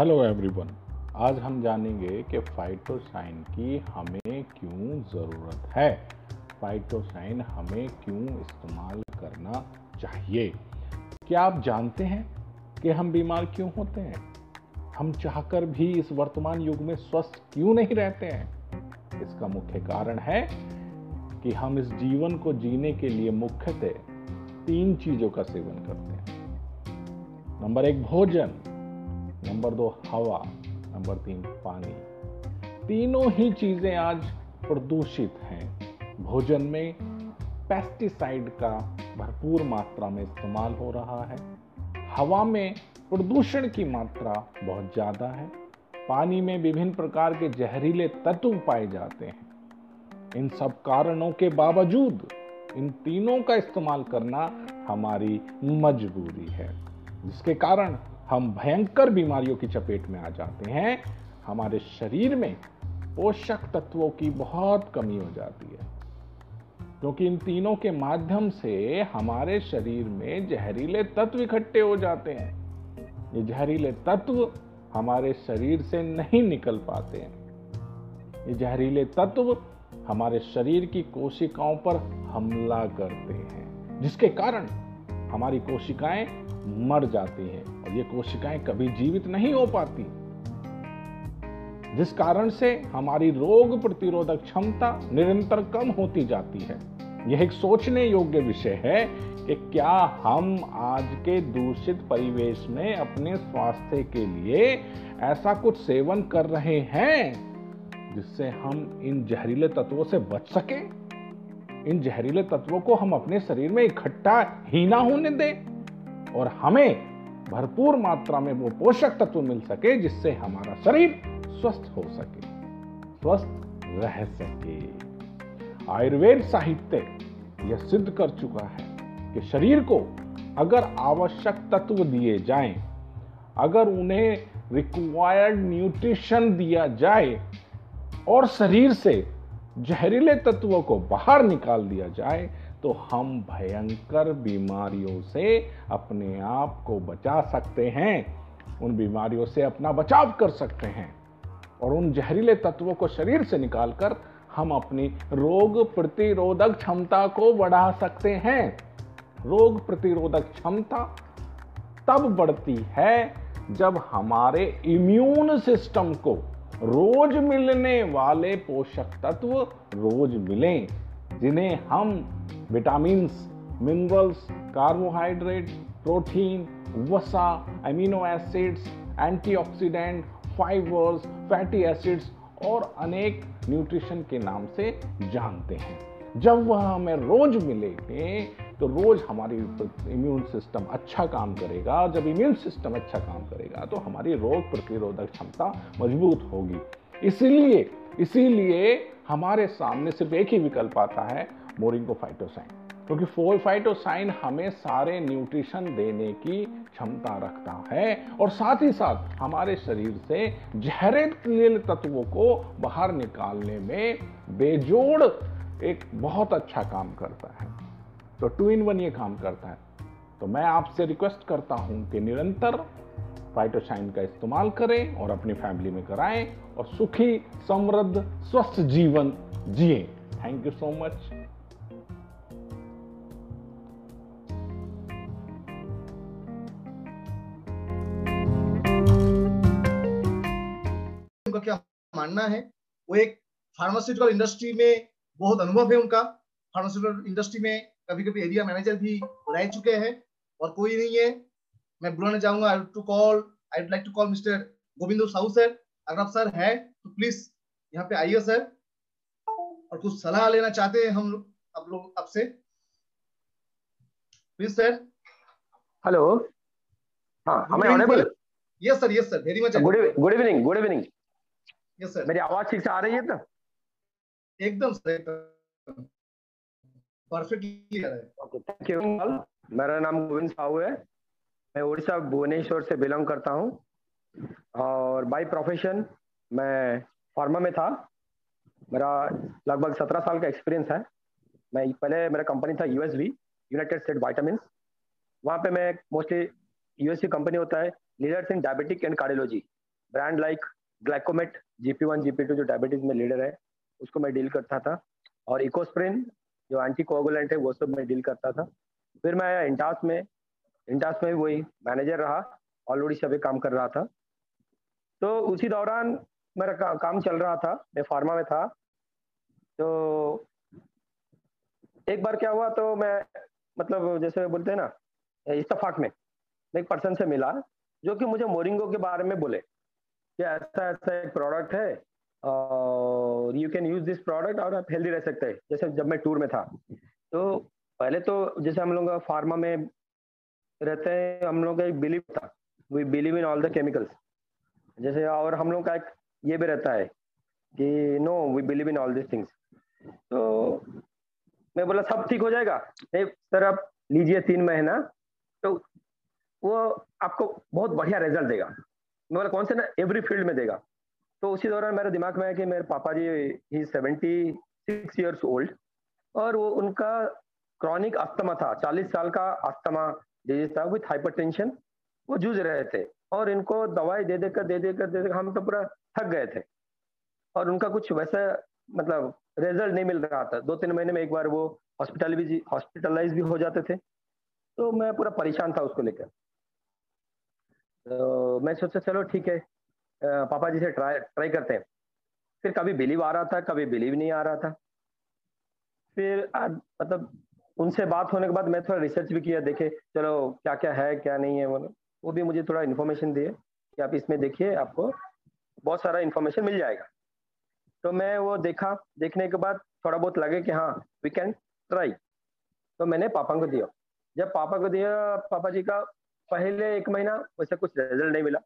Hello everyone आज हम जानेंगे कि फाइटोसाइन की हमें क्यों ज़रूरत है? फाइटोसाइन हमें क्यों इस्तेमाल करना चाहिए? क्या आप जानते हैं कि हम बीमार क्यों होते हैं? हम चाहकर भी इस वर्तमान युग में स्वस्थ क्यों नहीं रहते हैं? इसका मुख्य कारण है कि हम इस जीवन को जीने के लिए मुख्यतः तीन चीज़ों का सेवन करते हैं। नंबर एक, भोजन। नंबर दो, हवा, नंबर तीन, पानी। तीनों ही चीज़ें आज प्रदूषित हैं। भोजन में पेस्टिसाइड का भरपूर मात्रा में इस्तेमाल हो रहा है। हवा में प्रदूषण की मात्रा बहुत ज़्यादा है। पानी में विभिन्न प्रकार के जहरीले तत्व पाए जाते हैं। इन सब कारणों के बावजूद इन तीनों का इस्तेमाल करना हमारी मजबूरी है, जिसके कारण हम भयंकर बीमारियों की चपेट में आ जाते हैं। हमारे शरीर में पोषक तत्वों की बहुत कमी हो जाती है। क्योंकि इन तीनों के माध्यम से हमारे शरीर में जहरीले तत्व इकट्ठे हो जाते हैं। ये जहरीले तत्व हमारे शरीर से नहीं निकल पाते हैं। ये जहरीले तत्व हमारे शरीर की कोशिकाओं पर हमला करते हैं, जिसके कारण हमारी कोशिकाएँ मर जाती हैं और ये कोशिकाएँ कभी जीवित नहीं हो पाती। जिस कारण से हमारी रोग प्रतिरोधक क्षमता निरंतर कम होती जाती है। यह एक सोचने योग्य विषय है कि क्या हम आज के दूषित परिवेश में अपने स्वास्थ्य के लिए ऐसा कुछ सेवन कर रहे हैं जिससे हम इन जहरीले तत्वों से बच सके? इन जहरीले तत्वों को हम अपने शरीर में इकट्ठा ही ना होने दें और हमें भरपूर मात्रा में वो पोषक तत्व मिल सके जिससे हमारा शरीर स्वस्थ हो सके स्वस्थ रह सके। आयुर्वेद साहित्य यह सिद्ध कर चुका है कि शरीर को अगर आवश्यक तत्व दिए जाएँ, अगर उन्हें रिक्वायर्ड न्यूट्रिशन दिया जाए और शरीर से जहरीले तत्वों को बाहर निकाल दिया जाए तो हम भयंकर बीमारियों से अपने आप को बचा सकते हैं। उन बीमारियों से अपना बचाव कर सकते हैं और उन जहरीले तत्वों को शरीर से निकालकर हम अपनी रोग प्रतिरोधक क्षमता को बढ़ा सकते हैं। रोग प्रतिरोधक क्षमता तब बढ़ती है जब हमारे इम्यून सिस्टम को रोज मिलने वाले पोषक तत्व रोज मिलें, जिन्हें हम विटामिन मिनरल्स कार्बोहाइड्रेट प्रोटीन वसा amino acids antioxidant fibres fatty acids और अनेक न्यूट्रिशन के नाम से जानते हैं। जब वह हमें रोज मिलेंगे तो रोज हमारी इम्यून सिस्टम अच्छा काम करेगा। जब इम्यून सिस्टम अच्छा काम करेगा तो हमारी रोग प्रतिरोधक क्षमता मज़बूत होगी। इसीलिए इसीलिए हमारे सामने सिर्फ़ एक ही विकल्प आता है मोरिंगो फाइटोसाइन क्योंकि फोर फाइटोसाइन हमें सारे न्यूट्रिशन देने की क्षमता रखता है और साथ ही साथ हमारे शरीर से जहरीले तत्वों को बाहर निकालने में बेजोड़ एक बहुत अच्छा काम करता है। तो टू इन वन ये काम करता है। तो मैं आपसे रिक्वेस्ट करता हूँ कि निरंतर फाइटोशाइन का इस्तेमाल करें और अपनी फैमिली में कराएँ और सुखी, समृद्ध, स्वस्थ जीवन जिए। थैंक यू सो मच उनका क्या मानना है? वो एक फार्मास्यूटिकल इंडस्ट्री में बहुत अनुभव है उनका। फार्मास्यूटिकल इंडस्ट्री में कभी कभी एरिया मैनेजर भी रह चुके हैं और कोई नहीं है। मैं बुलाना चाहूँगा I to call I like to call mister Govindo Sahu sir अगर आप सर है तो प्लीज़ यहाँ पे आइए सर और कुछ सलाह लेना चाहते हैं हम लोग आप लोग आपसे? प्लीज़ सर हेलो हाँ हमें honourable yes sir yes sir very much good good evening good evening yes sir मेरी आवाज़ ठीक से आ रही है तो? एकदम सर एकदम। परफेक्टली थैंक यू मेरा नाम गोविंद साहू है। मैं उड़ीसा भुवनेश्वर से बिलोंग करता हूँ। और बाय प्रोफेशन मैं फार्मा में था। मेरा लगभग सत्रह साल का एक्सपीरियंस है। मैं पहले मेरा कंपनी था US USV United State vitamin वहाँ पे मैं मोस्टली यूएसवी कंपनी होता है leaders in diabetic and cardiology brand like Glycomet GP one GP two जो डायबिटीज़ में लीडर है, उसको मैं डील करता था। और इकोस्प्रिन जो एंटी कोगुलेंट है वो सब मैं डील करता था। फिर मैं आया इंटास में इंटास में वही मैनेजर रहा ऑल ओडिशा पे काम कर रहा था। तो उसी दौरान मेरा का, काम चल रहा था मैं फार्मा में था। तो एक बार क्या हुआ तो मैं मतलब जैसे बोलते हैं ना इस्तफाक में एक पर्सन से मिला जो कि मुझे मोरिंगो के बारे में बोले कि ऐसा ऐसा एक प्रोडक्ट है और you can use this product और आप हेल्दी रह सकते हैं, जैसे जब मैं टूर में था। तो पहले तो जैसे हम लोग फार्मा में रहते हैं, हम लोग का एक बिलीव था। We believe in all the chemicals जैसे और हम लोग का एक ये भी रहता है कि no we believe in all this things तो मैं बोला, सब ठीक हो जाएगा? नहीं सर आप लीजिए तीन महीना। तो वो आपको बहुत बढ़िया रिज़ल्ट देगा। मैं बोला, कौन से ना? एवरी फ़ील्ड में देगा। तो उसी दौरान मेरे दिमाग में आया कि मेरे पापा जी ही सेवेंटी सिक्स ईयर्स ओल्ड और वो उनका क्रॉनिक अस्थमा था, चालीस साल का अस्थमा डिज़ीज़ था विथ हाइपरटेंशन वो जूझ रहे थे और इनको दवाई दे देकर दे देकर दे देकर हम तो पूरा थक गए थे। और उनका कुछ वैसा मतलब रिज़ल्ट नहीं मिल रहा था। दो तीन महीने में एक बार वो हॉस्पिटल भी हॉस्पिटलाइज भी हो जाते थे। तो मैं पूरा परेशान था उसको लेकर। तो मैं सोचा, चलो ठीक है पापा जी से ट्राई ट्राई करते हैं। फिर कभी बिलीव आ रहा था, कभी बिलीव नहीं आ रहा था। फिर मतलब उनसे बात होने के बाद मैं थोड़ा रिसर्च भी किया, देखे, चलो क्या क्या है, क्या नहीं है वो भी मुझे थोड़ा इन्फॉर्मेशन दिए कि आप इसमें देखिए, आपको बहुत सारा इन्फॉर्मेशन मिल जाएगा। तो मैं वो देखा, देखने के बाद थोड़ा बहुत लगे कि हाँ वी कैन ट्राई तो मैंने पापा को दिया। जब पापा को दिया, पापा जी का पहले एक महीना वैसे कुछ रिज़ल्ट नहीं मिला।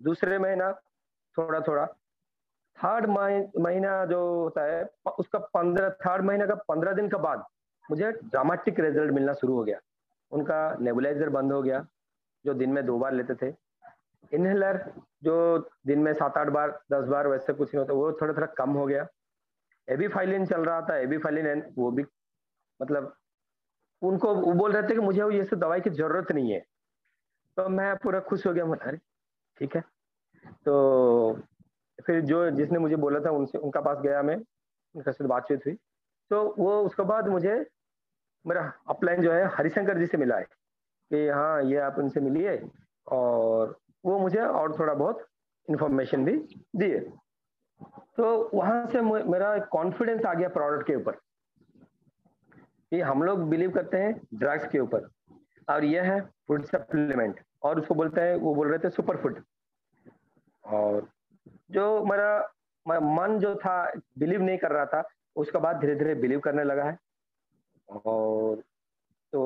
दूसरे महीना थोड़ा थोड़ा थर्ड महीना जो होता है उसका पंद्रह, थर्ड महीना का पंद्रह दिन के बाद मुझे ड्रामेटिक रिज़ल्ट मिलना शुरू हो गया। उनका नेबुलाइजर बंद हो गया, जो दिन में दो बार लेते थे। इनहेलर जो दिन में सात आठ बार, दस बार वैसे कुछ नहीं होता, वो थोड़ा थोड़ा कम हो गया। एबी फाइलिन चल रहा था एबी फाइलिन वो भी मतलब उनको, वो बोल रहे थे कि मुझे ये सब दवाई की ज़रूरत नहीं है। तो मैं पूरा खुश हो गया अरे, ठीक है। तो फिर जो जिसने मुझे बोला था उनसे, उनका पास गया मैं, उनका साथ बातचीत हुई। तो वो उसके बाद मुझे, मेरा अपलाइन जो है, हरिशंकर जी से मिला है कि हाँ ये आप उनसे मिलिए और वो मुझे और थोड़ा बहुत इंफॉर्मेशन भी दिए। तो वहाँ से मेरा कॉन्फिडेंस आ गया प्रोडक्ट के ऊपर कि हम लोग बिलीव करते हैं ड्रग्स के ऊपर। और यह है फ़ूड सप्लीमेंट और उसको बोलते हैं, वो बोल रहे थे सुपर फ़ूड और जो मेरा मन जो था बिलीव नहीं कर रहा था, उसके बाद धीरे धीरे बिलीव करने लगा है। और तो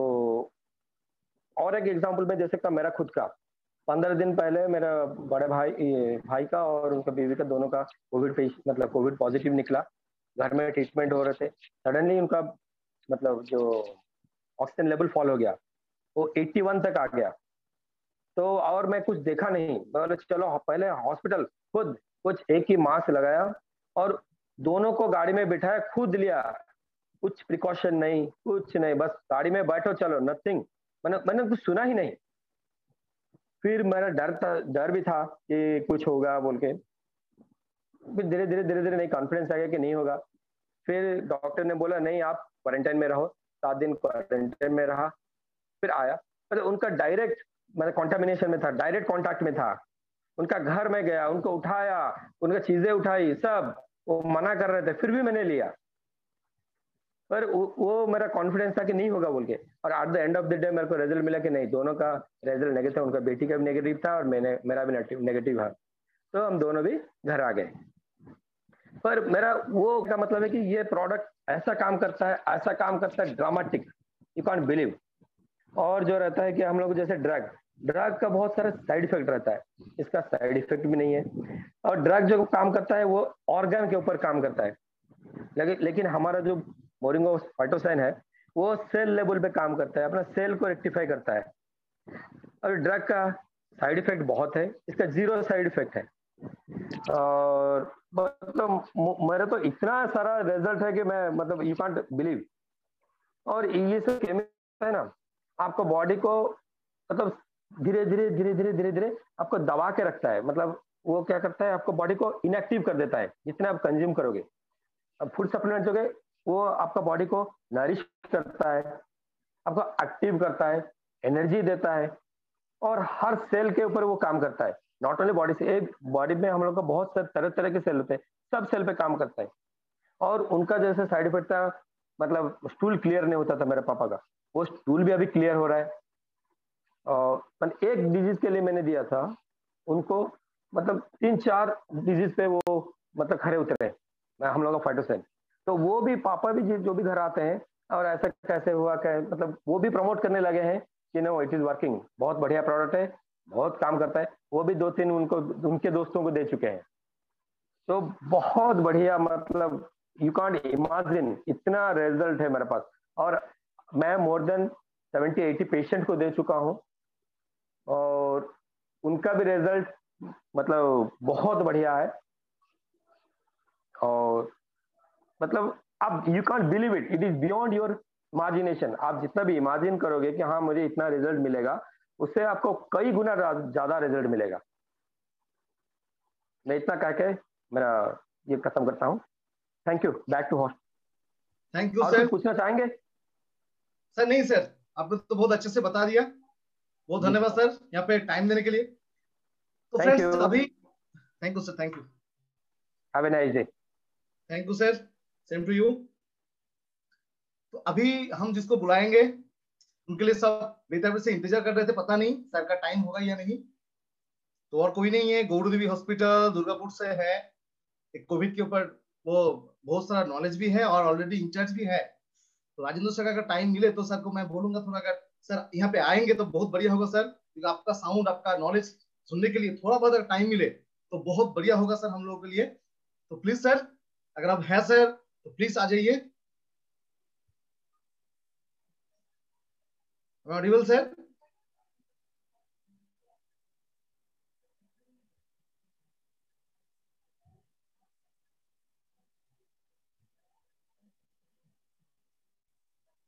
और एक एग्ज़ाम्पल में जैसे का मेरा खुद का, पंद्रह दिन पहले मेरा बड़े भाई भाई का और उनका बीवी का दोनों का कोविड मतलब कोविड पॉजिटिव निकला। घर में ट्रीटमेंट हो रहे थे। सडनली उनका मतलब जो ऑक्सीजन लेवल फॉल हो गया, वो 81 तक आ गया। तो और मैं कुछ देखा नहीं। बोले, चलो, पहले हॉस्पिटल खुद कुछ एक ही मास्क लगाया और दोनों को गाड़ी में बिठाया, खुद लिया। कुछ प्रिकॉशन नहीं, कुछ नहीं, बस गाड़ी में बैठो, चलो नथिंग मैंने मैंने कुछ सुना ही नहीं। फिर मेरा डर था, डर भी था कि कुछ होगा बोल के। फिर धीरे धीरे धीरे धीरे, नहीं कॉन्फिडेंस आ गया कि नहीं होगा। फिर डॉक्टर ने बोला, नहीं, आप क्वारंटाइन में रहो, सात दिन क्वारंटाइन में रहा। फिर आया। मतलब उनका डायरेक्ट मतलब कॉन्टामिनेशन में था डायरेक्ट कॉन्टैक्ट में था। उनका घर में गया, उनको उठाया, उनका चीज़ें उठाई, सब। वो मना कर रहे थे, फिर भी मैंने लिया। पर वो मेरा कॉन्फिडेंस था कि नहीं होगा बोल के। और at the end of the day मेरे को रिज़ल्ट मिला कि नहीं, दोनों का रिज़ल्ट नेगेटिव उनका बेटी का भी नेगेटिव था और मैंने, मेरा भी नेगेटिव है तो हम दोनों भी घर आ गए। पर मेरा वो का मतलब है कि ये प्रोडक्ट ऐसा काम करता है, ऐसा काम करता है ड्रामेटिक यू कॉन्ट बिलीव और जो रहता है कि हम लोग जैसे ड्रग ड्रग का बहुत सारा साइड इफ़ेक्ट रहता है। इसका साइड इफ़ेक्ट भी नहीं है। और ड्रग जो काम करता है, वो ऑर्गन के ऊपर काम करता है। लेकिन लेकिन हमारा जो मोरिंगो फाइटोसाइन है, वो सेल लेवल पे काम करता है। अपना सेल को रेक्टिफाई करता है। और ड्रग का साइड इफ़ेक्ट बहुत है। इसका ज़ीरो साइड इफ़ेक्ट है। और मतलब मेरे तो इतना सारा रिज़ल्ट है कि मैं मतलब यू कांट बिलीव और ये सब केमिकल है ना आपको बॉडी को मतलब धीरे धीरे धीरे धीरे धीरे धीरे आपको दबा के रखता है। मतलब वो क्या करता है, आपको बॉडी को इनएक्टिव कर देता है, जितने आप कंज्यूम करोगे। अब फ़ूड सप्लीमेंट जो है, वो आपका बॉडी को नरिश करता है, आपको एक्टिव करता है एनर्जी देता है, और हर सेल के ऊपर वो काम करता है। नॉट ओनली बॉडी से, एक बॉडी में हम लोग का बहुत सारे तरह तरह के सेल होते हैं, सब सेल पे काम करता है। और उनका जैसे साइड इफ़ेक्ट था मतलब स्टूल क्लियर नहीं होता था मेरे पापा का। वो स्टूल भी अभी क्लियर हो रहा है। और एक डिज़ीज़ के लिए मैंने दिया था, उनको मतलब तीन चार डिज़ीज़ पे वो मतलब खड़े उतरे, हम लोग फाइटोसेन तो वो भी, पापा भी जो भी घर आते हैं, और ऐसा कैसे हुआ क्या मतलब वो भी प्रमोट करने लगे हैं कि नो इट इज़ वर्किंग बहुत बढ़िया प्रोडक्ट है, बहुत काम करता है। वो भी दो तीन उनको, उनके दोस्तों को दे चुके हैं। तो बहुत बढ़िया मतलब यू कॉन्ट इमेजिन इतना रिज़ल्ट है मेरे पास। और मैं more than seventy eighty patient को दे चुका हूँ। और उनका भी रिज़ल्ट मतलब बहुत बढ़िया है। और मतलब अब you can't believe it it is beyond your imagination आप जितना भी इमेजिन करोगे कि हाँ मुझे इतना रिज़ल्ट मिलेगा उससे आपको कई गुना ज़्यादा रिज़ल्ट मिलेगा। मैं इतना कह के मेरा ये खत्म करता हूँ। Thank you back to host thank you sir पूछना चाहेंगे? सर नहीं सर आपने तो बहुत अच्छे से बता दिया। बहुत धन्यवाद सर यहाँ पे टाइम देने के लिए। तो फ्रेंड्स अभी thank you sir thank you have a nice day thank you sir same to you तो अभी हम जिसको बुलाएँगे उनके लिए सब बेहतर से इंतज़ार कर रहे थे पता नहीं सर का टाइम होगा या नहीं। तो और कोई नहीं है गौरू देवी हॉस्पिटल दुर्गापुर से है। एक कोविड के ऊपर वो बहुत सारा नॉलेज भी है और ऑलरेडी इंचार्ज भी है। तो राजेंद्र सर अगर टाइम मिले तो सर को मैं बोलूँगा थोड़ा अगर। सर, यहाँ पे आएँगे तो बहुत बढ़िया होगा सर, क्योंकि आपका साउंड आपका नॉलेज सुनने के लिए थोड़ा बहुत अगर टाइम मिले तो बहुत बढ़िया होगा सर हम लोगों के लिए। तो प्लीज़ सर अगर आप है सर तो प्लीज़ आ जाइए। Sir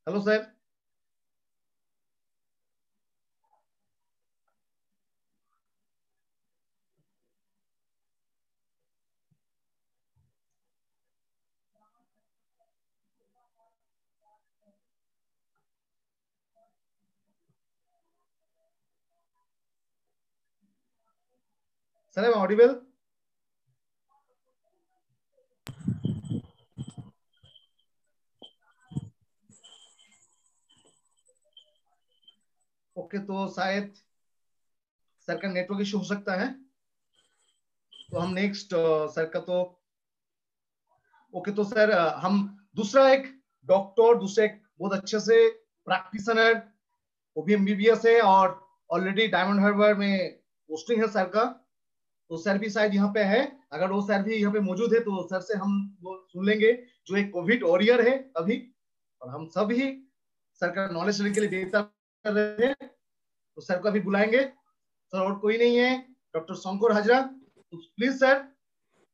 hello sir Sir, am I audible? Okay तो शायद सर का नेटवर्क इशू हो सकता है। तो हम नेक्स्ट सर का तो ओके तो सर हम दूसरा एक डॉक्टर दूसरे एक बहुत अच्छे से प्रैक्टिशनर वो भी एमबीबीएस है और ऑलरेडी डायमंड हार्बर में पोस्टिंग है सर का। तो सर भी शायद यहाँ पे है। अगर वो सर भी यहाँ पे मौजूद है तो सर से हम वो सुन लेंगे, जो एक कोविड वॉरियर है अभी। और हम ही सर का नॉलेज लेने के लिए बेहतर कर रहे हैं। तो सर को अभी बुलाएँगे। सर और कोई नहीं है। डॉक्टर शंकर हाजरा तो please sir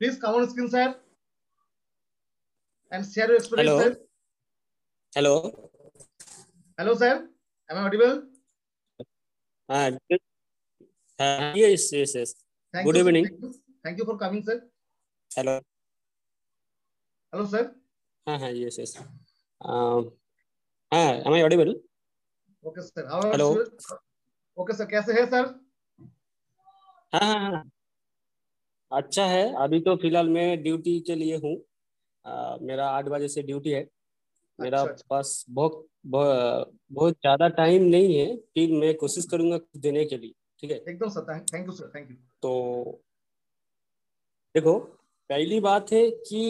please come on screen sir and share your experience sir hello hello sir am I audible हाँ हाँ yes yes yes good evening thank you for coming sir hello hello sir हाँ हाँ yes yes हाँ am I audible okay sir how Okay, sir. कैसे है sir? हाँ हाँ हाँ। अच्छा है। अभी तो फ़िलहाल मैं ड्यूटी के लिए हूँ। मेरा आठ बजे से ड्यूटी है। मेरा अच्छा, अच्छा। पास बहुत बहुत ज़्यादा टाइम नहीं है फिर मैं कोशिश करूँगा कुछ देने के लिए। ठीक है? एकदम sir thank you sir thank you. तो देखो पहली बात है कि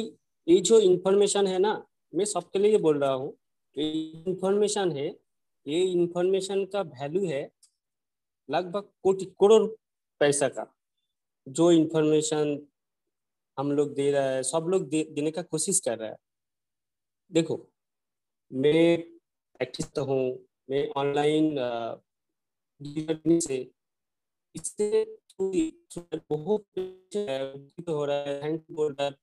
ये जो इंफॉर्मेशन है ना मैं सबके लिए बोल रहा हूँ। ये इंफॉर्मेशन है ये इंफॉर्मेशन का वैल्यू है लगभग कोटि करोड़ पैसा का। जो इंफॉर्मेशन हम लोग दे रहा है सब लोग दे, देने का कोशिश कर रहा है। देखो मैं प्रैक्टिस तो हूँ मैं ऑनलाइन से इससे बहुत हो रहा है थैंक बोल रहा है।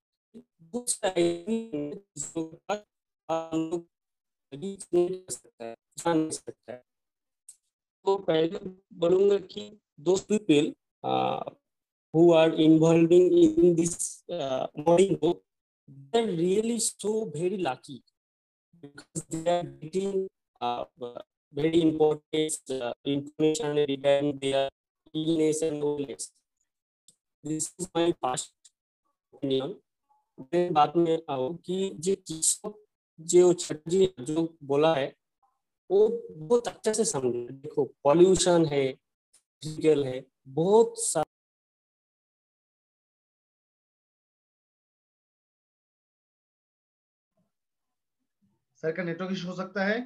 तो पहले बोलूँगा कि दोस्त people who are involve in this morning walk they are really so very lucky because they are getting very important information regarding their illness and wellness this is my first opinion मैं में आओ कि जो जो छठ जी जो बोला है वो बहुत अच्छे से समझे देखो पॉल्यूशन है फ़िज़िकल है, बहुत सा सर का नेटवर्क इशू हो सकता है।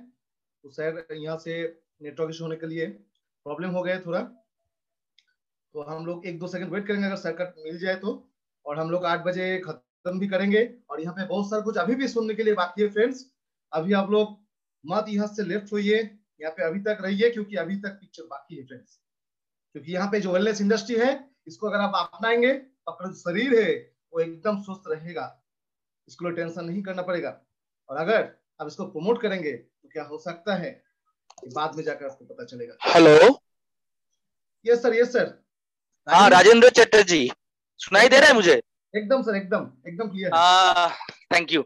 तो सर यहाँ से नेटवर्क इशू होने के लिए प्रॉब्लम हो गया थोड़ा। तो हम लोग एक दो सेकंड वेट करेंगे अगर सर का मिल जाए तो। और हम लोग आठ बजे खत्म भी करेंगे। और यहाँ पे बहुत सारा कुछ अभी भी सुनने के लिए बाकी है फ्रेंड्स अभी आप लोग मत यहाँ से लेफ़्ट होइए यहाँ पे अभी तक रहिए क्योंकि अभी तक पिक्चर बाकी है फ्रेंड्स क्योंकि यहाँ पे जो वेलनेस इंडस्ट्री है इसको अगर आप अपनाएँगे तो अपना जो शरीर है वो एकदम स्वस्थ रहेगा। इसको टेंशन नहीं करना पड़ेगा। और अगर आप इसको प्रमोट करेंगे तो क्या हो सकता है कि बाद में जाकर आपको पता चलेगा। Hello yes sir yes sir हाँ राजेंद्र चटर्जी। सुनाई दे रहा है मुझे? एकदम सर एकदम एकदम clear thank you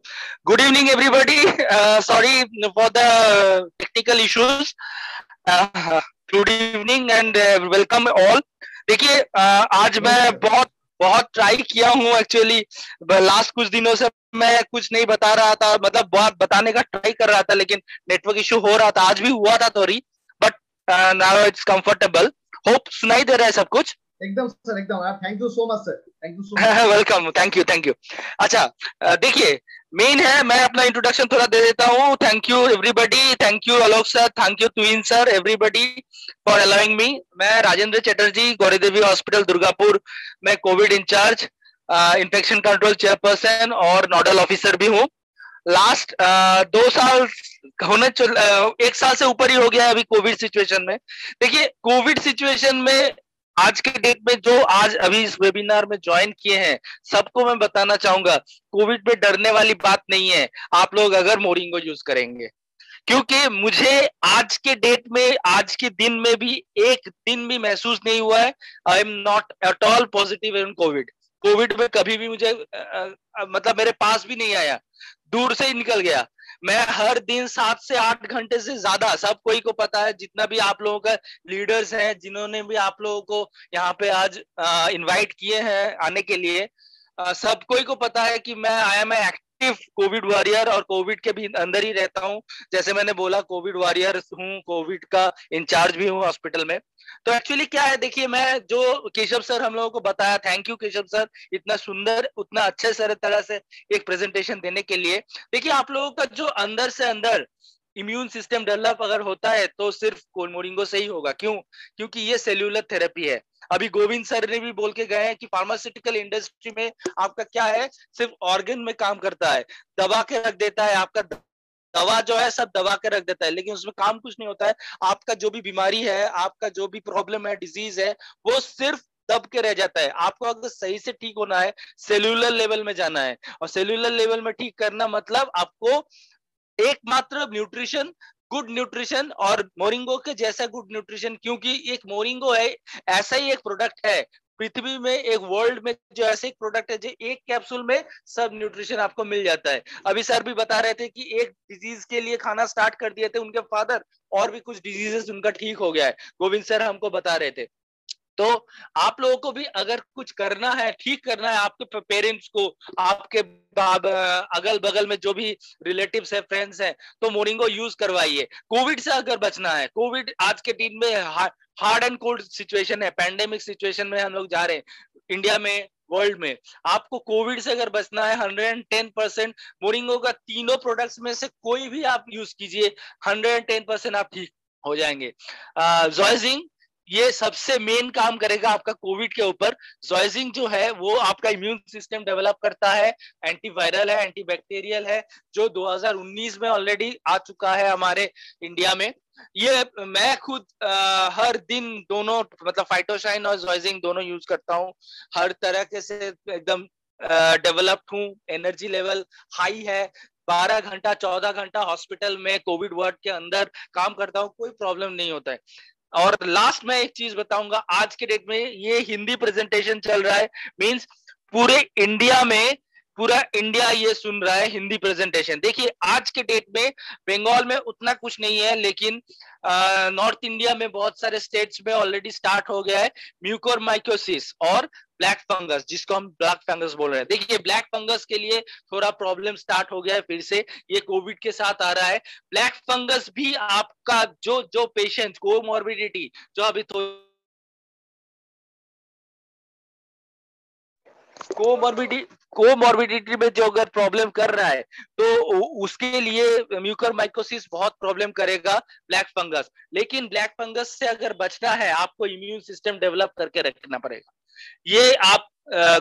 good evening everybody sorry for the technical issues good evening and welcome all देखिए uh, आज मैं बहुत बहुत ट्राई किया हूँ एक्चुअली लास्ट कुछ दिनों से मैं कुछ नहीं बता रहा था। मतलब बहुत बताने का ट्राई कर रहा था लेकिन नेटवर्क इशू हो रहा था। आज भी हुआ था थोड़ी but now it's comfortable hope सुनाई दे रहा है सब कुछ। एकदम सर एकदम। Thank you so much sir thank you so welcome thank you thank you अच्छा देखिए मेन है मैं अपना इंट्रोडक्शन थोड़ा दे देता हूँ। Thank you everybody thank you Alok sir thank you Tuhin sir everybody for allowing me मैं राजेंद्र चटर्जी गौरी देवी हॉस्पिटल दुर्गापुर मैं covid incharge infection control chairperson और नोडल ऑफिसर भी हूँ। लास्ट uh, दो साल होने चल uh, एक साल से ऊपर ही हो गया है अभी कोविड सिचुएशन में। देखिए कोविड सिचुएशन में आज के डेट में जो आज अभी इस वेबिनार में ज्वाइन किए हैं सबको मैं बताना चाहूँगा कोविड में डरने वाली बात नहीं है। आप लोग अगर मोरिंगो यूज़ करेंगे। क्योंकि मुझे आज के डेट में आज के दिन में भी एक दिन भी महसूस नहीं हुआ है। I am not at all positive in covid covid में कभी भी मुझे आ, आ, मतलब मेरे पास भी नहीं आया। दूर से ही निकल गया। मैं हर दिन सात से आठ घंटे से ज़्यादा, सब कोई को पता है, जितना भी आप लोगों का लीडर्स हैं, जिन्होंने भी आप लोगों को यहाँ पे आज इनवाइट किए हैं आने के लिए सब कोई को पता है कि मैं आई एम कोविड वॉरियर और कोविड के भी अंदर ही रहता हूँ। जैसे मैंने बोला, कोविड वॉरियर हूँ, कोविड का इंचार्ज भी हूँ हॉस्पिटल में। तो एक्चुअली क्या है, देखिए मैं जो केशव सर हम लोगों को बताया, थैंक यू केशव सर, इतना सुंदर, उतना अच्छे सर तरह से एक प्रेजेंटेशन देने के लिए। देखिए आप लोगों का जो अंदर से अंदर इम्यून सिस्टम डेवलप अगर होता है तो सिर्फ़ कोलमोरिंगो से ही होगा। क्यों? क्योंकि ये सेल्यूलर थेरेपी है। अभी गोविंद सर ने भी बोल के गए हैं कि फार्मास्यूटिकल इंडस्ट्री में आपका क्या है? सिर्फ़ ऑर्गन में काम करता है। दबा के रख देता है, आपका दवा जो है सब दबा के रख देता है, लेकिन उसमें काम कुछ नहीं होता है। आपका जो भी बीमारी है, आपका जो भी प्रॉब्लम है डिज़ीज़ है, वो सिर्फ़ दब के रह जाता है। आपको अगर सही से ठीक होना है सेल्यूलर लेवल में जाना है, और सेल्यूलर लेवल में ठीक करना मतलब आपको एकमात्र न्यूट्रिशन गुड न्यूट्रिशन और मोरिंगो के जैसा गुड न्यूट्रिशन, क्योंकि एक मोरिंगो है, ऐसा ही एक प्रोडक्ट है। पृथ्वी में एक वर्ल्ड में जो ऐसे एक प्रोडक्ट है जो एक कैप्सूल में सब न्यूट्रिशन आपको मिल जाता है। अभी सर भी बता रहे थे कि एक डिज़ीज़ के लिए खाना स्टार्ट कर दिए थे उनके फादर और भी कुछ डिजीजेस उनका ठीक हो गया है। गोविंद सर हमको बता रहे थे। तो आप लोगों को भी अगर कुछ करना है, ठीक करना है आपके पेरेंट्स को, आपके अगल बगल में जो भी रिलेटिव है फ्रेंड्स हैं तो मोरिंगो यूज़ करवाइए। कोविड से अगर बचना है कोविड आज के दिन में हार्ड एंड कोल्ड सिचुएशन है पैंडेमिक सिचुएशन में हम लोग जा रहे हैं इंडिया में वर्ल्ड में। आपको कोविड से अगर बचना है hundred and ten percent Moringo का तीनों प्रोडक्ट्स में से कोई भी आप यूज़ कीजिए हंड्रेड एंड टेन परसेंट आप ठीक हो जाएँगे। जॉयजिंग ये सबसे मेन काम करेगा आपका कोविड के ऊपर। जॉइजिंग जो है वो आपका इम्यून सिस्टम डेवलप करता है एंटीवायरल है एंटीबैक्टीरियल है जो 2019 में ऑलरेडी आ चुका है हमारे इंडिया में। ये मैं खुद आ, हर दिन दोनों मतलब फाइटोशाइन और जॉइजिंग दोनों यूज़ करता हूँ। हर तरह के से एकदम डेवलप्ड हूँ। एनर्जी लेवल हाई है। बारह घंटा चौदह घंटा हॉस्पिटल में कोविड वार्ड के अंदर काम करता हूँ कोई प्रॉब्लम नहीं होता है। और लास्ट में एक चीज़ बताऊँगा, आज के डेट में ये हिंदी प्रेजेंटेशन चल रहा है मींस पूरे इंडिया में पूरा इंडिया ये सुन रहा है हिंदी प्रेजेंटेशन देखिए, आज के डेट में बंगाल में उतना कुछ नहीं है, लेकिन नॉर्थ इंडिया में बहुत सारे स्टेट्स में ऑलरेडी स्टार्ट हो गया है म्यूकोर माइकोसिस और ब्लैक फंगस जिसको हम ब्लैक फंगस बोल रहे हैं। देखिए ब्लैक फंगस के लिए थोड़ा प्रॉब्लम स्टार्ट हो गया है फिर से। ये कोविड के साथ आ रहा है। ब्लैक फंगस भी आपका, जो जो पेशेंट कोमोर्बिडिटी जो अभी थोड़ा कोमोर्बिडिटी कोमोर्बिडिटी में जो अगर प्रॉब्लम कर रहा है तो उसके लिए म्यूकर माइकोसिस बहुत प्रॉब्लम करेगा ब्लैक फंगस। लेकिन ब्लैक फंगस से अगर बचना है आपको इम्यून सिस्टम डेवलप करके रखना पड़ेगा। ये आप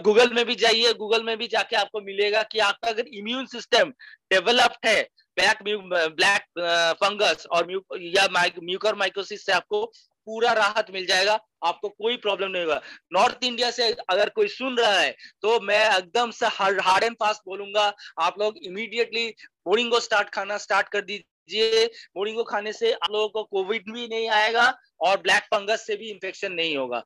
गूगल में भी जाइए गूगल में भी जाके आपको मिलेगा कि आपका अगर इम्यून सिस्टम डेवलप्ड है ब्लैक ब्लैक फंगस और म्यू, या म्यूकर माइकोसिस से आपको पूरा राहत मिल जाएगा, आपको कोई प्रॉब्लम नहीं होगा। नॉर्थ इंडिया से अगर कोई सुन रहा है तो मैं एकदम से हार्ड एंड फास्ट बोलूँगा, आप लोग इमीडिएटली मोरिंगो स्टार्ट खाना स्टार्ट कर दीजिए। मोरिंगो खाने से आप लोगों को कोविड भी नहीं आएगा और ब्लैक फंगस से भी इंफेक्शन नहीं होगा।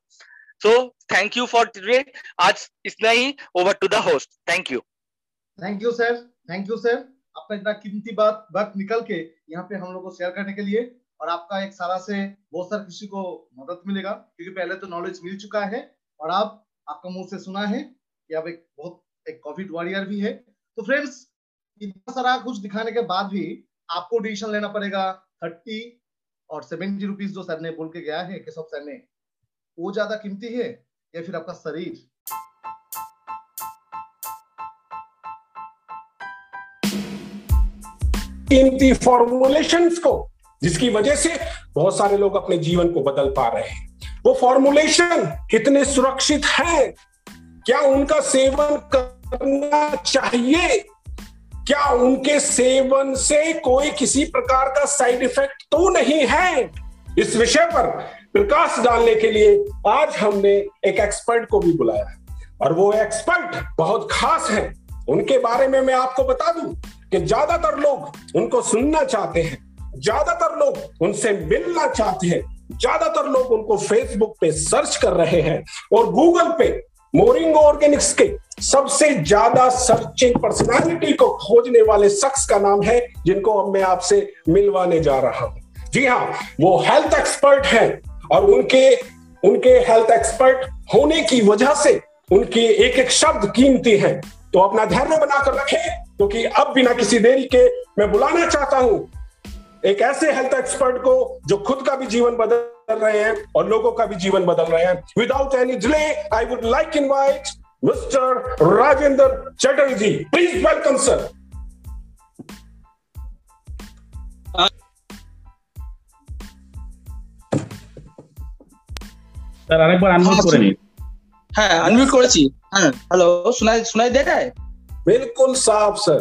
So thank you for today आज इतना ही over to the host thank you thank you sir thank you sir आपका इतना कीमती बात वक्त निकल के यहाँ पे हम लोग को शेयर करने के लिए और आपका एक सारा से बहुत सारे किसी को मदद मिलेगा, क्योंकि पहले तो नॉलेज मिल चुका है और आप आपका मुँह से सुना है कि आप एक बहुत, एक कोविड वॉरियर भी है। तो फ्रेंड्स इतना सारा कुछ दिखाने के बाद भी आपको डिसीज़न लेना पड़ेगा। थर्टी और सेवेंटी रुपीज़ जो सर ने बोल के गया है, केशव सर ने, वो ज़्यादा कीमती है या फिर आपका शरीर? कीमती फॉर्मुलेशंस को जिसकी वजह से बहुत सारे लोग अपने जीवन को बदल पा रहे हैं। वो फॉर्मुलेशन कितने सुरक्षित है? क्या उनका सेवन करना चाहिए? क्या उनके सेवन से कोई किसी प्रकार का साइड इफ़ेक्ट तो नहीं है? इस विषय पर प्रकाश डालने के लिए आज हमने एक एक्सपर्ट को भी बुलाया है। और वो एक्सपर्ट बहुत खास है। उनके बारे में मैं आपको बता दूँ कि ज़्यादातर लोग उनको सुनना चाहते हैं। ज़्यादातर लोग उनसे मिलना चाहते हैं। ज़्यादातर लोग उनको फेसबुक पे सर्च कर रहे हैं और गूगल पे मोरिंगो ऑर्गेनिक्स के सबसे ज़्यादा सर्चिंग पर्सनालिटी को खोजने वाले शख्स का नाम है, जिनको अब मैं आपसे मिलवाने जा रहा हूँ। जी हाँ वो हेल्थ एक्सपर्ट है और उनके उनके हेल्थ एक्सपर्ट होने की वजह से उनकी एक एक शब्द कीमती है। तो अपना धैर्य बनाकर रखें, क्योंकि तो अब बिना किसी देरी के मैं बुलाना चाहता हूँ। एक ऐसे हेल्थ एक्सपर्ट को जो खुद का भी जीवन बदल रहे हैं और लोगों का भी जीवन बदल रहे हैं without any delay I would like invite mister Rajendra Chatterjee please welcome sir sir আরেকবার আনমিউট করে নিন হ্যাঁ আনমিউট করেছি হ্যাঁ হ্যালো শোনাই শোনাই দেয় बिल्कुल साफ sir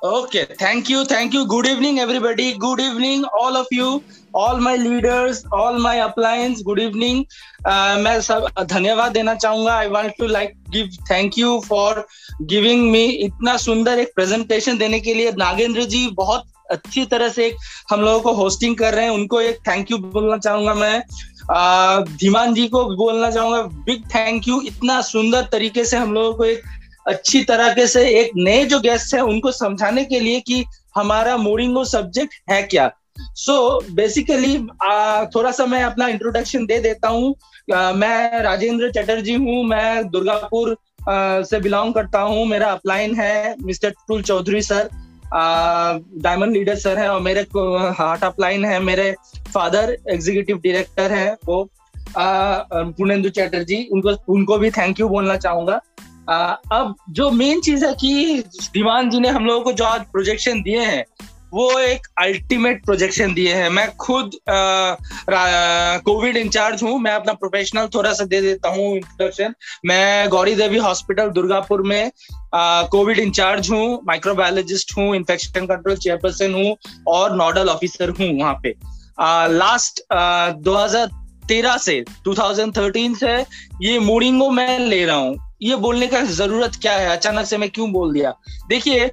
Thank you, thank you. Good evening, everybody. Good evening, all of you, all my leaders, all my appliance. Good evening. Uh, मैं सब धन्यवाद देना चाहूँगा I want to like give thank you for giving me इतना सुंदर एक presentation देने के लिए नागेंद्र जी बहुत अच्छी तरह से हम लोगों को होस्टिंग कर रहे हैं उनको एक थैंक यू बोलना चाहूँगा मैं धीमान जी को बोलना चाहूँगा बिग थैंक यू इतना सुंदर तरीके से हम लोगों को एक अच्छी तरीके से एक नए जो गेस्ट है उनको समझाने के लिए कि हमारा मोरिंगो सब्जेक्ट है क्या। सो so, बेसिकली थोड़ा सा मैं अपना इंट्रोडक्शन दे देता हूँ। मैं राजेंद्र चटर्जी हूँ मैं दुर्गापुर से बिलोंग करता हूँ। मेरा अपलाइन है mister Tul Chowdhury sir. Diamond leader sir है और मेरे हार्ट अपलाइन है। मेरे फादर एग्जीक्यूटिव डायरेक्टर है वो। पुनेंदु चटर्जी उनको उनको भी थैंक यू बोलना चाहूँगा। अब जो मेन चीज़ है कि दीवान जी ने हम लोगों को जो आज प्रोजेक्शन दिए हैं, वो एक अल्टीमेट प्रोजेक्शन दिए हैं। मैं खुद कोविड इंचार्ज हूँ। मैं अपना प्रोफेशनल थोड़ा सा दे देता हूँ इंट्रोडक्शन मैं गौरी देवी हॉस्पिटल दुर्गापुर में कोविड इंचार्ज हूँ। माइक्रोबायोलॉजिस्ट हूँ इन्फेक्शन कंट्रोल चेयरपर्सन हूँ और नोडल ऑफिसर हूँ वहाँ पे। लास्ट दो हज़ार तेरह से 2013 से ये मोरिंगो मैं ले रहा हूँ। ये बोलने का ज़रूरत क्या है? अचानक से मैं क्यों बोल दिया? देखिए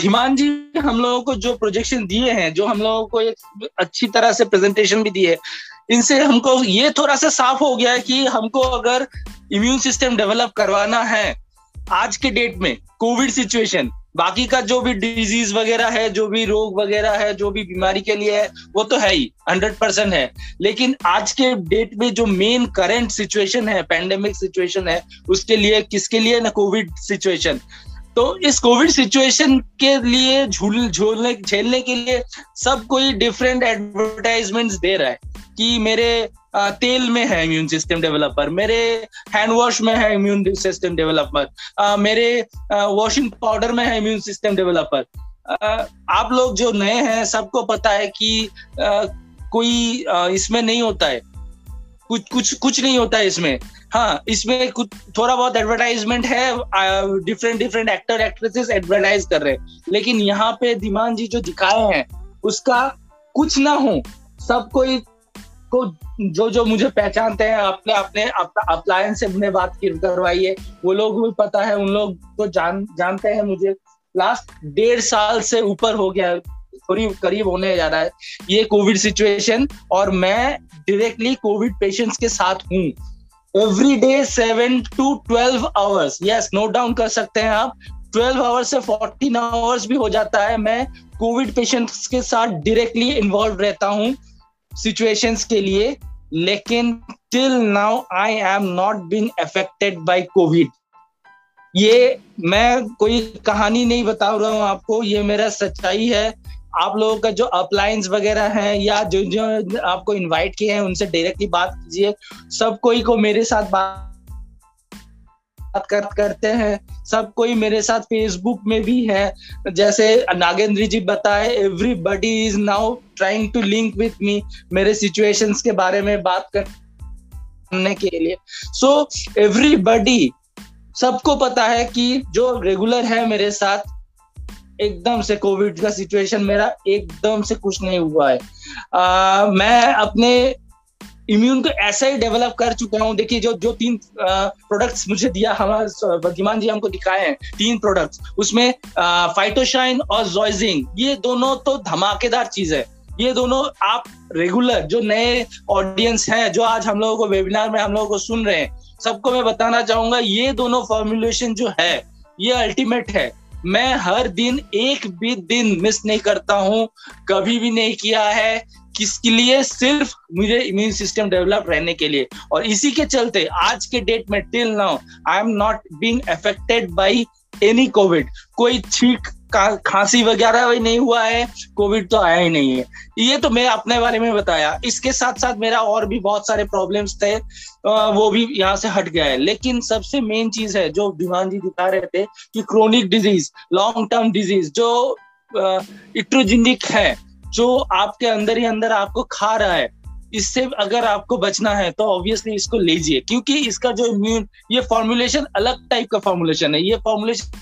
धीमान जी, हम लोगों को जो प्रोजेक्शन दिए हैं, जो हम लोगों को एक अच्छी तरह से प्रेजेंटेशन भी दिए, इनसे हमको ये थोड़ा सा साफ़ हो गया है कि हमको अगर इम्यून सिस्टम डेवलप करवाना है, आज के डेट में कोविड सिचुएशन बाकी का जो भी डिज़ीज़ वगैरह है, जो भी रोग वगैरह है, जो भी बीमारी के लिए है, वो तो है ही हंड्रेड परसेंट है। लेकिन आज के डेट में जो मेन करंट सिचुएशन है पैंडेमिक सिचुएशन है, उसके लिए, किसके लिए ना कोविड सिचुएशन तो इस कोविड सिचुएशन के लिए झूल, झूलने, झेलने के लिए सब कोई डिफरेंट एडवर्टाइजमेंट्स दे रहा है कि मेरे तेल में है इम्यून सिस्टम डेवलपर मेरे हैंड वॉश में है इम्यून सिस्टम डेवलपर मेरे वॉशिंग पाउडर में है इम्यून सिस्टम डेवलपर आप लोग जो नए हैं, सबको पता है कि कोई इसमें नहीं होता है। कुछ कुछ कुछ नहीं होता है इसमें। हाँ इसमें कुछ, थोड़ा बहुत एडवर्टाइजमेंट है different different actor actresses advertise कर रहे हैं। लेकिन यहाँ पे, धीमान जी जो दिखाए हैं, उसका कुछ ना हो सब कोई को जो जो मुझे पहचानते हैं, अपने अपने अप्लायंस से अपने बात करवाई है। वो लोग भी पता है, उन लोग तो जान, जानते हैं मुझे। लास्ट डेढ़ साल से ऊपर हो गया थोड़ी करीब होने जा रहा है ये कोविड सिचुएशन और मैं डायरेक्टली कोविड पेशेंट्स के साथ हूँ। Every day seven to twelve hours yes note down कर सकते हैं आप। ट्वेल्व आवर्स से फोर्टीन आवर्स भी हो जाता है। मैं कोविड पेशेंट्स के साथ डायरेक्टली इन्वॉल्व रहता हूँ। सिचुएशंस के लिए, लेकिन till now I am not been affected by covid ये मैं कोई कहानी नहीं बता रहा हूँ आपको, ये मेरा सच्चाई है। आप लोगों का जो अप्लायंस वगैरह है, या जो जो आपको इनवाइट किए हैं, उनसे डायरेक्टली बात कीजिए। सब कोई को मेरे साथ बात बात कर, करते हैं। सब कोई मेरे साथ फेसबुक में भी है। जैसे नागेंद्र जी बताए everybody is now trying to link with me मेरे सिचुएशंस के बारे में बात करने के लिए। सो so, एवरीबडी सबको पता है कि जो रेगुलर है मेरे साथ एकदम से कोविड का सिचुएशन मेरा एकदम से कुछ नहीं हुआ है। आ, मैं अपने इम्यून को ऐसा ही डेवलप कर चुका हूँ। देखिए, जो जो तीन प्रोडक्ट्स मुझे दिया, हमारा वर्धमान जी हमको दिखाए हैं, तीन प्रोडक्ट्स उसमें फाइटोशाइन और जॉइजिंग ये दोनों तो धमाकेदार चीज़ है। ये दोनों आप रेगुलर जो नए ऑडियंस हैं, जो आज हम लोगों को वेबिनार में हम लोगों को सुन रहे हैं, सबको मैं बताना चाहूँगा, ये दोनों फॉर्मुलेशन जो है, ये अल्टीमेट है। मैं हर दिन एक भी दिन मिस नहीं करता हूँ, कभी भी नहीं किया है किसके लिए? सिर्फ़ मुझे इम्यून सिस्टम डेवलप रहने के लिए। और इसी के चलते, आज के डेट में till now I am not being affected by any covid कोई छींक खांसी वगैरह भी नहीं हुआ है कोविड तो आया ही नहीं है। ये तो मैं अपने बारे में बताया। इसके साथ साथ मेरा और भी बहुत सारे प्रॉब्लम्स थे वो भी यहाँ से हट गया है। लेकिन सबसे मेन चीज़ है, जो दीवान जी दिखा रहे थे कि chronic disease long term disease जो इट्रोजिनिक है जो आपके अंदर ही अंदर आपको खा रहा है, इससे अगर आपको बचना है तो ऑब्वियसली इसको लीजिए। क्योंकि इसका जो इम्यून ये फॉर्मुलेशन अलग टाइप का फॉर्मुलेशन है। ये फॉर्मुलेशन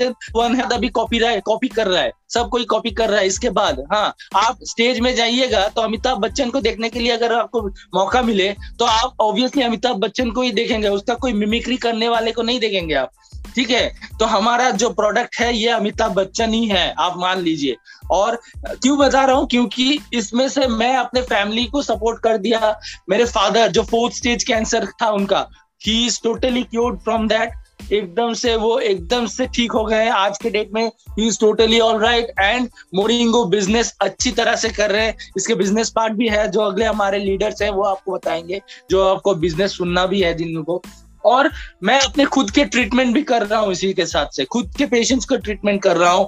वन है अभी कॉपी रहा है कॉपी कर रहा है। सब कोई कॉपी कर रहा है, इसके बाद हाँ आप स्टेज में जाइएगा तो अमिताभ बच्चन को देखने के लिए अगर आपको मौका मिले तो आप ऑब्वियसली अमिताभ बच्चन को ही देखेंगे, उसका कोई मिमिक्री करने वाले को नहीं देखेंगे आप, ठीक है? तो हमारा जो प्रोडक्ट है, ये अमिताभ बच्चन ही है, आप मान लीजिए। और क्यों बता रहा हूँ? क्योंकि इसमें से मैं अपने फैमिली को सपोर्ट कर दिया। मेरे फादर जो फोर्थ स्टेज कैंसर था उनका he is totally cured from that एकदम से वो एकदम से ठीक हो गए हैं। आज के डेट में he is totally all right and moringa business अच्छी तरह से कर रहे हैं। इसके बिज़नेस पार्ट भी है, जो अगले हमारे लीडर्स हैं, वो आपको बताएँगे, जो आपको बिज़नेस सुनना भी है जिनको। और मैं अपने खुद के ट्रीटमेंट भी कर रहा हूँ इसी के साथ से। खुद के पेशेंट्स को ट्रीटमेंट कर रहा हूँ।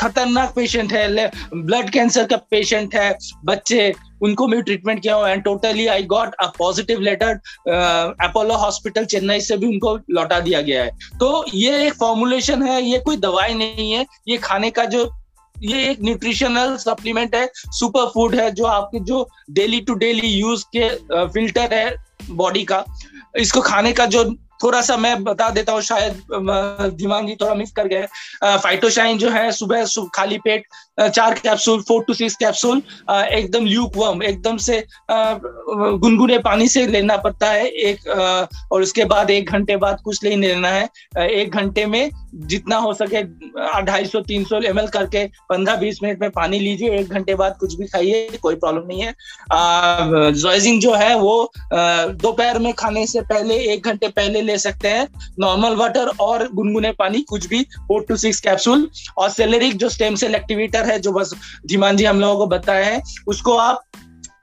खतरनाक पेशेंट है ब्लड कैंसर का पेशेंट है, बच्चे उनको मैं ट्रीटमेंट किया हूँ। And totally I got a positive letter Apollo hospital Chennai से भी उनको लौटा दिया गया है। तो ये एक फॉर्मुलेशन है, ये कोई दवाई नहीं है। ये खाने का जो, ये एक न्यूट्रिशनल सप्लीमेंट है सुपर फ़ूड है, जो आपके, जो डेली टू डेली यूज़ के फ़िल्टर है बॉडी का। इसको खाने का जो थोड़ा सा मैं बता देता हूँ, शायद धीमान जी थोड़ा मिस कर गए फाइटोशाइन जो है, सुबह खाली पेट चार capsule four to six capsule एकदम ल्यूक वर्म एकदम से गुनगुने पानी से लेना पड़ता है। एक और उसके बाद एक घंटे बाद कुछ नहीं लेना है। एक घंटे में जितना हो सके ढाई सौ, तीन सौ एमएल करके पंद्रह बीस मिनट में पानी लीजिए। एक घंटे बाद कुछ भी खाइए, कोई प्रॉब्लम नहीं है। जॉइजिंग जो है वो दोपहर में खाने से पहले, एक घंटे पहले ले सकते हैं। नॉर्मल वाटर और गुनगुने पानी, कुछ भी फोर टू सिक्स कैप्सूल और सेलेरिक जो स्टेम सेल एक्टिवेटर है जो बस धीमान जी हम लोगों को बताए हैं। उसको आप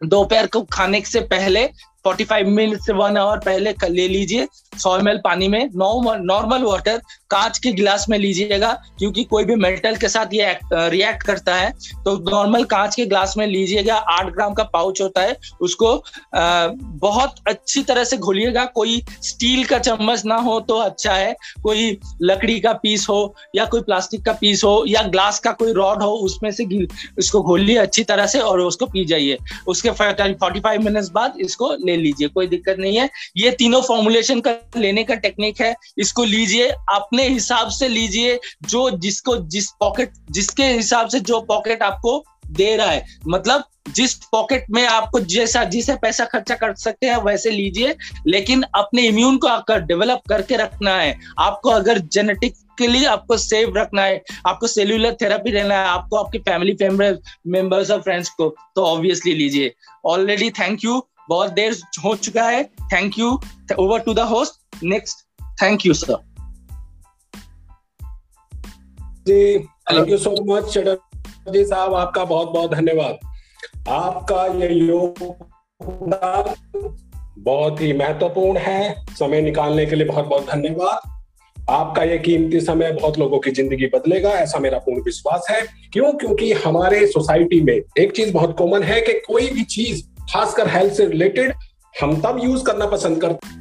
दोपहर को खाने से पहले, 45 मिनट से वन आवर पहले ले लीजिए। सौ एम पानी में नॉर्मल वाटर कांच के गिलास में लीजिएगा क्योंकि कोई भी मेटल के साथ ये रिएक्ट करता है तो नॉर्मल कांच के ग्लास में लीजिएगा आठ ग्राम का पाउच होता है उसको आ, बहुत अच्छी तरह से घोलिएगा कोई स्टील का चम्मच ना हो तो अच्छा है कोई लकड़ी का पीस हो या कोई प्लास्टिक का पीस हो या ग्लास का कोई रॉड हो उसमें से उसको घोलिए अच्छी तरह से और उसको पी जाइए। उसके फोर्टी फाइव मिनट्स बाद इसको ले लीजिए कोई दिक्कत नहीं है। ये तीनों फॉर्मुलेशन का लेने का टेक्निक है, इसको लीजिए, अपने हिसाब से लीजिए, जो जिसको, जिस पॉकेट जिसके हिसाब से जो पॉकेट आपको दे रहा है। मतलब जिस पॉकेट में आपको जैसा, जिसे पैसा खर्चा कर सकते हैं, वैसे लीजिए, लेकिन अपने इम्यून को आकर डेवलप करके रखना है। आपको अगर जेनेटिक के लिए आपको सेव रखना है, आपको सेल्यूलर थेरेपी देना है, आपको आपके फैमिली मेंबर्स और फ्रेंड्स को तो ऑब्वियसली लीजिए। ऑलरेडी थैंक यू बहुत देर हो चुका है। Thank you over to the host next thank you sir ji thank you so much ji साहब आपका बहुत बहुत धन्यवाद। आपका ये योगदान बहुत ही महत्वपूर्ण है। समय निकालने के लिए बहुत बहुत धन्यवाद। आपका ये कीमती समय बहुत लोगों की ज़िंदगी बदलेगा ऐसा मेरा पूर्ण विश्वास है। क्यों? क्योंकि हमारे सोसाइटी में एक चीज़ बहुत कॉमन है कि कोई भी चीज़ खासकर हेल्थ से रिलेटेड हम तब यूज़ करना पसंद करते